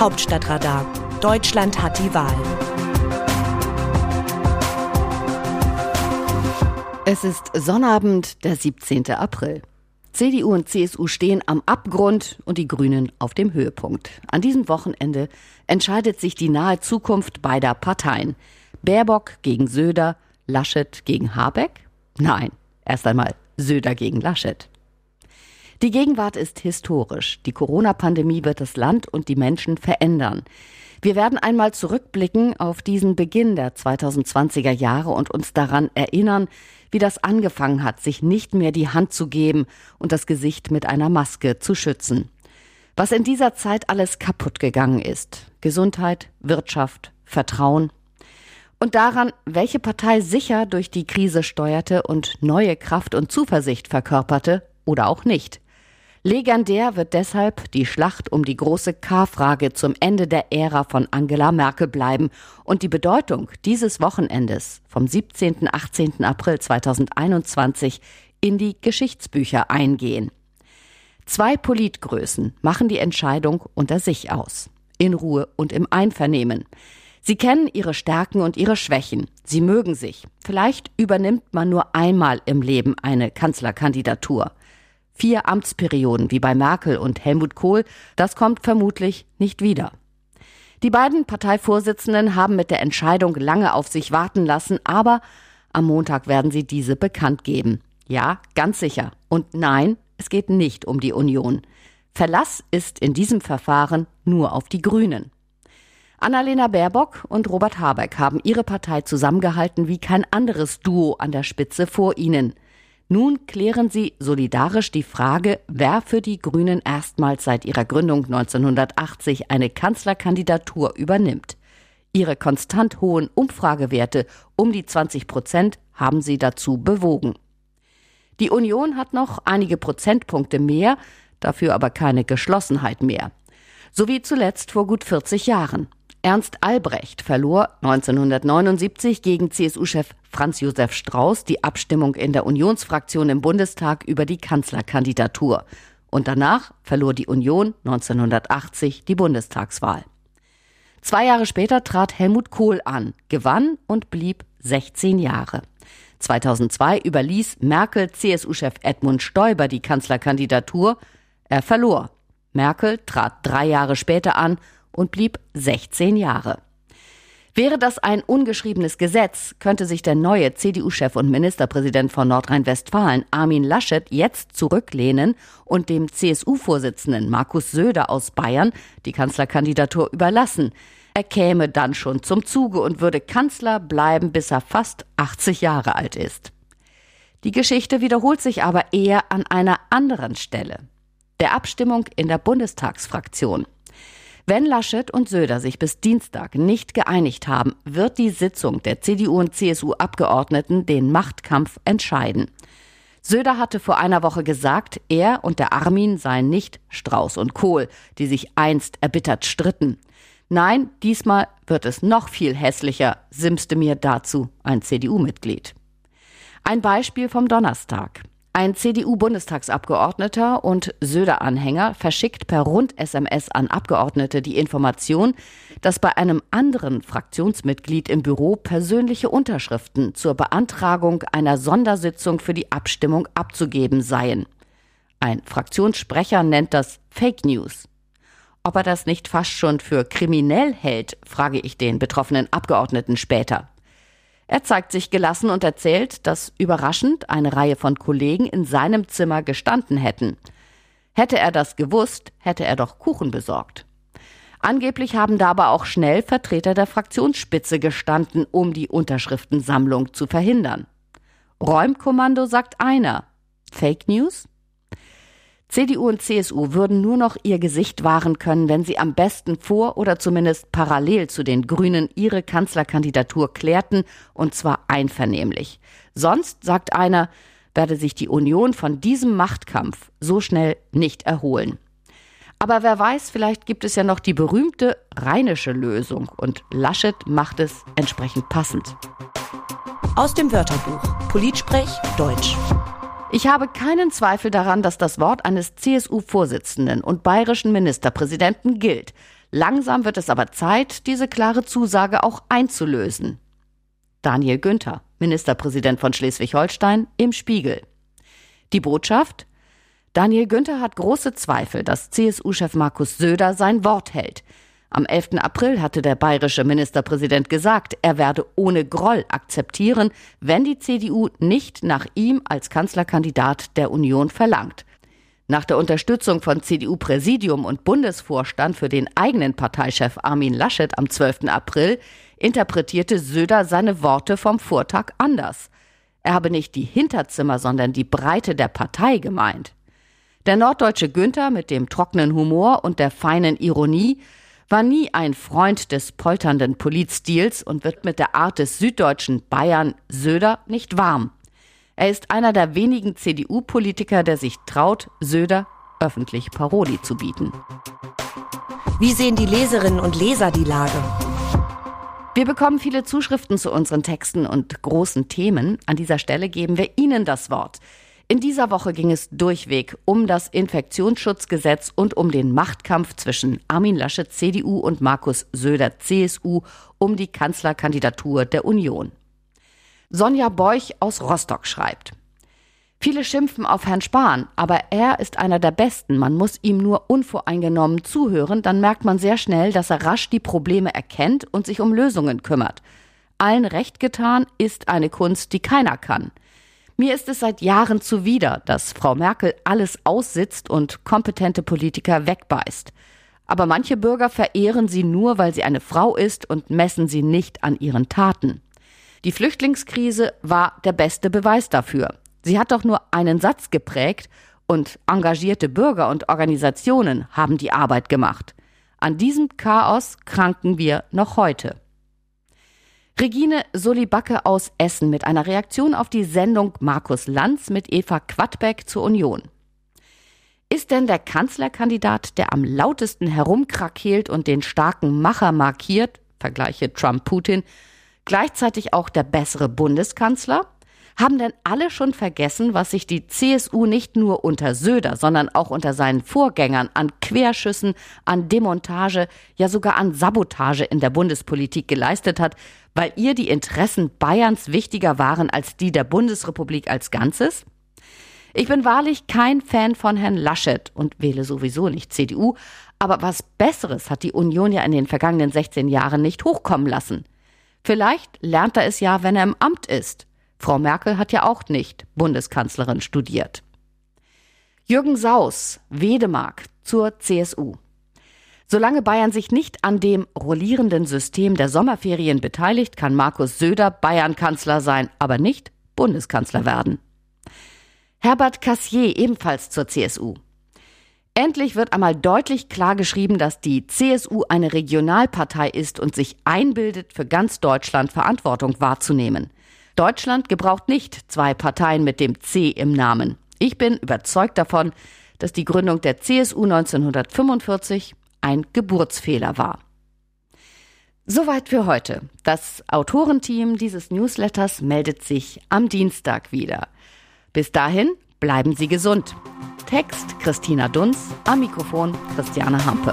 Hauptstadtradar. Deutschland hat die Wahl. Es ist Sonnabend, der 17. April. CDU und CSU stehen am Abgrund und die Grünen auf dem Höhepunkt. An diesem Wochenende entscheidet sich die nahe Zukunft beider Parteien. Baerbock gegen Söder, Laschet gegen Habeck? Nein, erst einmal Söder gegen Laschet. Die Gegenwart ist historisch. Die Corona-Pandemie wird das Land und die Menschen verändern. Wir werden einmal zurückblicken auf diesen Beginn der 2020er Jahre und uns daran erinnern, wie das angefangen hat, sich nicht mehr die Hand zu geben und das Gesicht mit einer Maske zu schützen. Was in dieser Zeit alles kaputt gegangen ist. Gesundheit, Wirtschaft, Vertrauen. Und daran, welche Partei sicher durch die Krise steuerte und neue Kraft und Zuversicht verkörperte oder auch nicht. Legendär wird deshalb die Schlacht um die große K-Frage zum Ende der Ära von Angela Merkel bleiben und die Bedeutung dieses Wochenendes vom 17. 18. April 2021 in die Geschichtsbücher eingehen. Zwei Politgrößen machen die Entscheidung unter sich aus, in Ruhe und im Einvernehmen. Sie kennen ihre Stärken und ihre Schwächen. Sie mögen sich. Vielleicht übernimmt man nur einmal im Leben eine Kanzlerkandidatur. Vier Amtsperioden wie bei Merkel und Helmut Kohl, das kommt vermutlich nicht wieder. Die beiden Parteivorsitzenden haben mit der Entscheidung lange auf sich warten lassen, aber am Montag werden sie diese bekannt geben. Ja, ganz sicher. Und nein, es geht nicht um die Union. Verlass ist in diesem Verfahren nur auf die Grünen. Annalena Baerbock und Robert Habeck haben ihre Partei zusammengehalten wie kein anderes Duo an der Spitze vor ihnen. Nun klären sie solidarisch die Frage, wer für die Grünen erstmals seit ihrer Gründung 1980 eine Kanzlerkandidatur übernimmt. Ihre konstant hohen Umfragewerte um die 20 Prozent haben sie dazu bewogen. Die Union hat noch einige Prozentpunkte mehr, dafür aber keine Geschlossenheit mehr. So wie zuletzt vor gut 40 Jahren. Ernst Albrecht verlor 1979 gegen CSU-Chef Franz Josef Strauß die Abstimmung in der Unionsfraktion im Bundestag über die Kanzlerkandidatur. Und danach verlor die Union 1980 die Bundestagswahl. Zwei Jahre später trat Helmut Kohl an, gewann und blieb 16 Jahre. 2002 überließ Merkel CSU-Chef Edmund Stoiber die Kanzlerkandidatur. Er verlor. Merkel trat drei Jahre später an und blieb 16 Jahre. Wäre das ein ungeschriebenes Gesetz, könnte sich der neue CDU-Chef und Ministerpräsident von Nordrhein-Westfalen, Armin Laschet, jetzt zurücklehnen und dem CSU-Vorsitzenden Markus Söder aus Bayern die Kanzlerkandidatur überlassen. Er käme dann schon zum Zuge und würde Kanzler bleiben, bis er fast 80 Jahre alt ist. Die Geschichte wiederholt sich aber eher an einer anderen Stelle. Der Abstimmung in der Bundestagsfraktion. Wenn Laschet und Söder sich bis Dienstag nicht geeinigt haben, wird die Sitzung der CDU und CSU Abgeordneten den Machtkampf entscheiden. Söder hatte vor einer Woche gesagt, er und der Armin seien nicht Strauß und Kohl, die sich einst erbittert stritten. Nein, diesmal wird es noch viel hässlicher, simste mir dazu ein CDU-Mitglied. Ein Beispiel vom Donnerstag. Ein CDU-Bundestagsabgeordneter und Söder-Anhänger verschickt per Rund-SMS an Abgeordnete die Information, dass bei einem anderen Fraktionsmitglied im Büro persönliche Unterschriften zur Beantragung einer Sondersitzung für die Abstimmung abzugeben seien. Ein Fraktionssprecher nennt das Fake News. Ob er das nicht fast schon für kriminell hält, frage ich den betroffenen Abgeordneten später. Er zeigt sich gelassen und erzählt, dass überraschend eine Reihe von Kollegen in seinem Zimmer gestanden hätten. Hätte er das gewusst, hätte er doch Kuchen besorgt. Angeblich haben da aber auch schnell Vertreter der Fraktionsspitze gestanden, um die Unterschriftensammlung zu verhindern. Räumkommando sagt einer. Fake News? CDU und CSU würden nur noch ihr Gesicht wahren können, wenn sie am besten vor oder zumindest parallel zu den Grünen ihre Kanzlerkandidatur klärten, und zwar einvernehmlich. Sonst, sagt einer, werde sich die Union von diesem Machtkampf so schnell nicht erholen. Aber wer weiß, vielleicht gibt es ja noch die berühmte rheinische Lösung und Laschet macht es entsprechend passend. Aus dem Wörterbuch Politsprech Deutsch. Ich habe keinen Zweifel daran, dass das Wort eines CSU-Vorsitzenden und bayerischen Ministerpräsidenten gilt. Langsam wird es aber Zeit, diese klare Zusage auch einzulösen. Daniel Günther, Ministerpräsident von Schleswig-Holstein, im Spiegel. Die Botschaft? Daniel Günther hat große Zweifel, dass CSU-Chef Markus Söder sein Wort hält. Am 11. April hatte der bayerische Ministerpräsident gesagt, er werde ohne Groll akzeptieren, wenn die CDU nicht nach ihm als Kanzlerkandidat der Union verlangt. Nach der Unterstützung von CDU-Präsidium und Bundesvorstand für den eigenen Parteichef Armin Laschet am 12. April interpretierte Söder seine Worte vom Vortag anders. Er habe nicht die Hinterzimmer, sondern die Breite der Partei gemeint. Der norddeutsche Günther mit dem trockenen Humor und der feinen Ironie war nie ein Freund des polternden Politstils und wird mit der Art des süddeutschen Bayern Söder nicht warm. Er ist einer der wenigen CDU-Politiker, der sich traut, Söder öffentlich Paroli zu bieten. Wie sehen die Leserinnen und Leser die Lage? Wir bekommen viele Zuschriften zu unseren Texten und großen Themen. An dieser Stelle geben wir Ihnen das Wort. In dieser Woche ging es durchweg um das Infektionsschutzgesetz und um den Machtkampf zwischen Armin Laschet CDU und Markus Söder CSU um die Kanzlerkandidatur der Union. Sonja Beuch aus Rostock schreibt. Viele schimpfen auf Herrn Spahn, aber er ist einer der Besten. Man muss ihm nur unvoreingenommen zuhören, dann merkt man sehr schnell, dass er rasch die Probleme erkennt und sich um Lösungen kümmert. Allen recht getan ist eine Kunst, die keiner kann. Mir ist es seit Jahren zuwider, dass Frau Merkel alles aussitzt und kompetente Politiker wegbeißt. Aber manche Bürger verehren sie nur, weil sie eine Frau ist und messen sie nicht an ihren Taten. Die Flüchtlingskrise war der beste Beweis dafür. Sie hat doch nur einen Satz geprägt und engagierte Bürger und Organisationen haben die Arbeit gemacht. An diesem Chaos kranken wir noch heute. Regine Solibacke aus Essen mit einer Reaktion auf die Sendung Markus Lanz mit Eva Quadbeck zur Union. Ist denn der Kanzlerkandidat, der am lautesten herumkrakeelt und den starken Macher markiert, Vergleiche Trump-Putin, gleichzeitig auch der bessere Bundeskanzler? Haben denn alle schon vergessen, was sich die CSU nicht nur unter Söder, sondern auch unter seinen Vorgängern an Querschüssen, an Demontage, ja sogar an Sabotage in der Bundespolitik geleistet hat, weil ihr die Interessen Bayerns wichtiger waren als die der Bundesrepublik als Ganzes? Ich bin wahrlich kein Fan von Herrn Laschet und wähle sowieso nicht CDU, aber was Besseres hat die Union ja in den vergangenen 16 Jahren nicht hochkommen lassen. Vielleicht lernt er es ja, wenn er im Amt ist. Frau Merkel hat ja auch nicht Bundeskanzlerin studiert. Jürgen Saus, Wedemark zur CSU. Solange Bayern sich nicht an dem rollierenden System der Sommerferien beteiligt, kann Markus Söder Bayern-Kanzler sein, aber nicht Bundeskanzler werden. Herbert Cassier ebenfalls zur CSU. Endlich wird einmal deutlich klargeschrieben, dass die CSU eine Regionalpartei ist und sich einbildet, für ganz Deutschland Verantwortung wahrzunehmen. Deutschland gebraucht nicht zwei Parteien mit dem C im Namen. Ich bin überzeugt davon, dass die Gründung der CSU 1945 ein Geburtsfehler war. Soweit für heute. Das Autorenteam dieses Newsletters meldet sich am Dienstag wieder. Bis dahin bleiben Sie gesund. Text Christina Dunz, am Mikrofon Christiane Hampe.